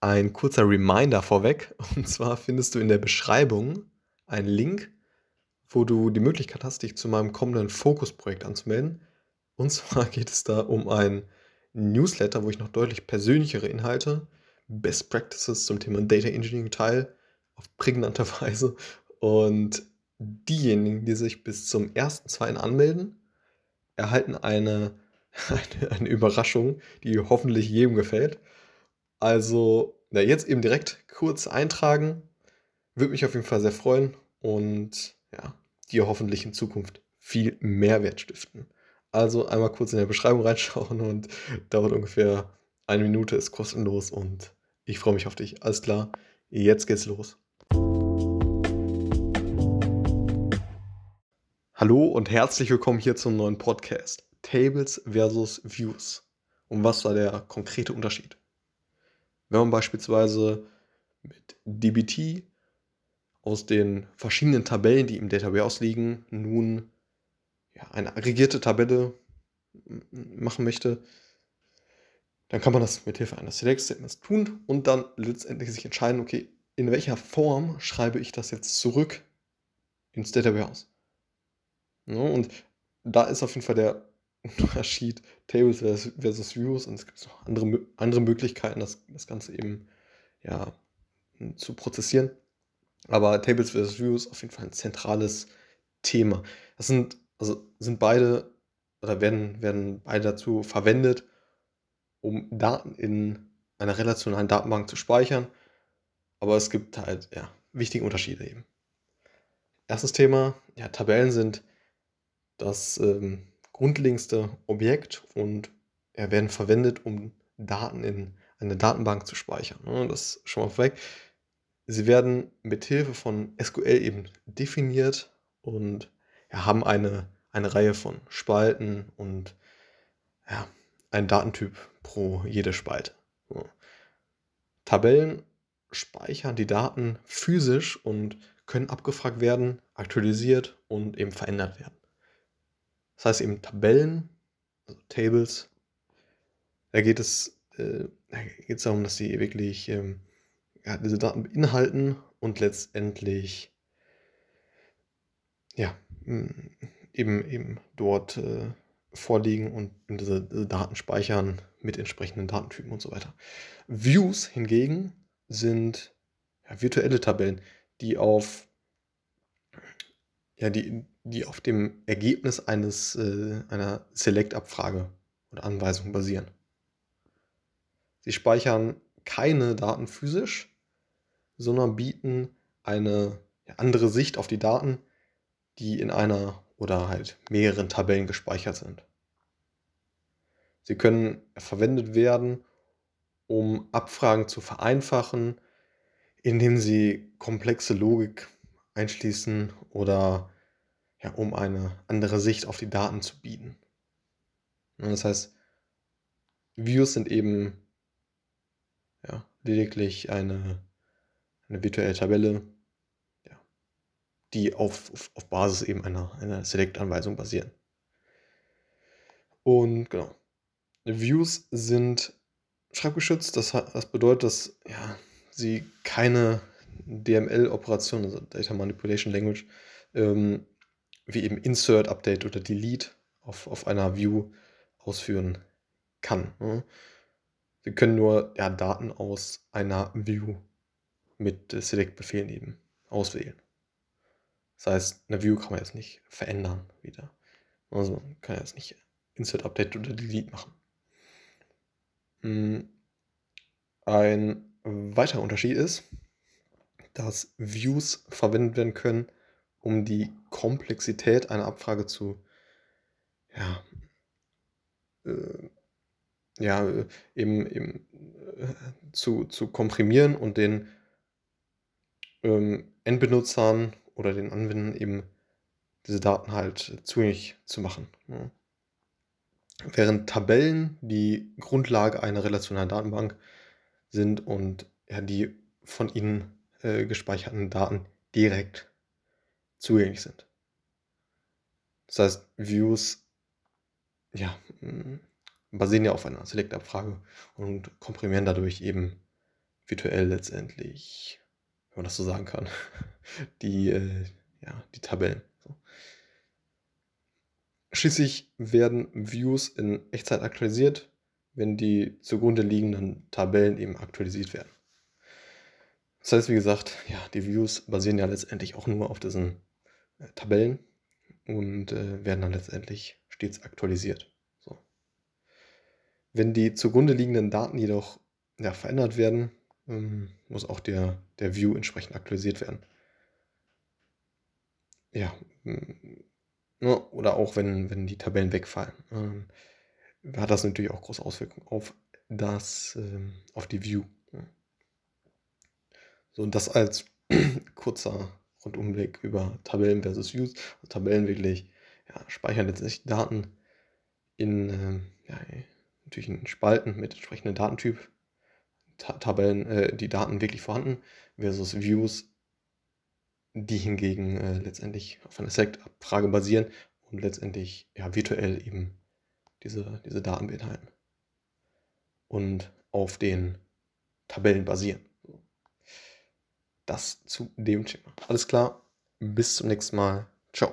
ein kurzer Reminder vorweg. Und zwar findest du in der Beschreibung einen Link, wo du die Möglichkeit hast, dich zu meinem kommenden Fokusprojekt anzumelden. Und zwar geht es da um ein Newsletter, wo ich noch deutlich persönlichere Inhalte, Best Practices zum Thema Data Engineering teile, auf prägnante Weise. Und diejenigen, die sich bis zum 1.2. anmelden, erhalten eine, eine, eine Überraschung, die hoffentlich jedem gefällt. Also, na, jetzt eben direkt kurz eintragen. Würde mich auf jeden Fall sehr freuen und ja, dir hoffentlich in Zukunft viel Mehrwert stiften. Also einmal kurz in der Beschreibung reinschauen und dauert ungefähr eine Minute, ist kostenlos und ich freue mich auf dich. Alles klar, jetzt geht's los. Hallo und herzlich willkommen hier zum neuen Podcast Tables versus Views. Und was war der konkrete Unterschied? Wenn man beispielsweise mit DBT aus den verschiedenen Tabellen, die im Data Warehouse liegen, nun ja, eine aggregierte Tabelle machen möchte, dann kann man das mit Hilfe eines Select Statements tun und dann letztendlich sich entscheiden, okay, in welcher Form schreibe ich das jetzt zurück ins Data Warehouse. Ja, und da ist auf jeden Fall der Unterschied Tables versus Views und es gibt noch andere, andere Möglichkeiten, das, das Ganze eben ja, zu prozessieren. Aber Tables versus Views auf jeden Fall ein zentrales Thema. Das sind, also sind beide oder werden, werden beide dazu verwendet, um Daten in einer relationalen Datenbank zu speichern. Aber es gibt halt ja, wichtige Unterschiede eben. Erstes Thema, ja, Tabellen sind das ähm, grundlegendste Objekt und ja, werden verwendet, um Daten in eine Datenbank zu speichern. Ne? Das schon mal vorweg. Sie werden mit Hilfe von SQL eben definiert und ja, haben eine, eine Reihe von Spalten und ja, einen Datentyp pro jede Spalte. So. Tabellen speichern die Daten physisch und können abgefragt werden, aktualisiert und eben verändert werden. Das heißt eben Tabellen, also Tables. Da geht es, äh, da geht es darum, dass sie wirklich ähm, ja, diese Daten beinhalten und letztendlich ja, eben, eben dort äh, vorliegen und diese, diese Daten speichern mit entsprechenden Datentypen und so weiter. Views hingegen sind ja, virtuelle Tabellen, die auf ja, die, die auf dem Ergebnis eines, äh, einer Select-Abfrage oder Anweisung basieren. Sie speichern keine Daten physisch, sondern bieten eine andere Sicht auf die Daten, die in einer oder halt mehreren Tabellen gespeichert sind. Sie können verwendet werden, um Abfragen zu vereinfachen, indem sie komplexe Logik einschließen oder ja, um eine andere Sicht auf die Daten zu bieten. Das heißt, Views sind eben ja, lediglich eine, eine virtuelle Tabelle, ja, die auf, auf, auf Basis eben einer, einer Select-Anweisung basieren. Und genau. Views sind schreibgeschützt, das, das bedeutet, dass ja, sie keine DML-Operation, also Data Manipulation Language, ähm, wie eben Insert, Update oder Delete auf, auf einer View ausführen kann. Ne? Wir können nur ja, Daten aus einer View mit äh, Select-Befehlen eben auswählen. Das heißt, eine View kann man jetzt nicht verändern wieder. Also man kann jetzt nicht Insert, Update oder Delete machen. Hm. Ein weiterer Unterschied ist, dass Views verwendet werden können, um die Komplexität einer Abfrage zu, ja, äh, ja, eben, eben äh, zu, zu komprimieren und den ähm, Endbenutzern oder den Anwendern eben diese Daten halt zugänglich zu machen. Ja. Ne? Während Tabellen die Grundlage einer relationalen Datenbank sind und ja, die von ihnen äh, gespeicherten Daten direkt zugänglich sind. Das heißt, Views ja, mm, basieren ja auf einer Select-Abfrage und komprimieren dadurch eben virtuell letztendlich, wenn man das so sagen kann, die, äh, ja, die Tabellen. So. Schließlich werden Views in Echtzeit aktualisiert, wenn die zugrunde liegenden Tabellen eben aktualisiert werden. Das heißt, wie gesagt, ja, die Views basieren ja letztendlich auch nur auf diesen Tabellen und äh, werden dann letztendlich stets aktualisiert. So. Wenn die zugrunde liegenden Daten jedoch ja, verändert werden, ähm, muss auch der, der View entsprechend aktualisiert werden. Ja, mm, ne, oder auch wenn, wenn die Tabellen wegfallen, ähm, hat das natürlich auch große Auswirkungen auf das, ähm, auf die View. So, und das als kurzer Rundumblick über Tabellen versus Views. Also Tabellen wirklich ja, speichern letztendlich Daten in, ähm, ja, natürlich in Spalten mit entsprechendem Datentyp. Ta Tabellen, äh, die Daten wirklich vorhanden, versus Views, die hingegen äh, letztendlich auf einer Select-Abfrage basieren und letztendlich ja, virtuell eben diese, diese Daten beinhalten. Und auf den Tabellen basieren. Das zu dem Thema. Alles klar, bis zum nächsten Mal. Ciao.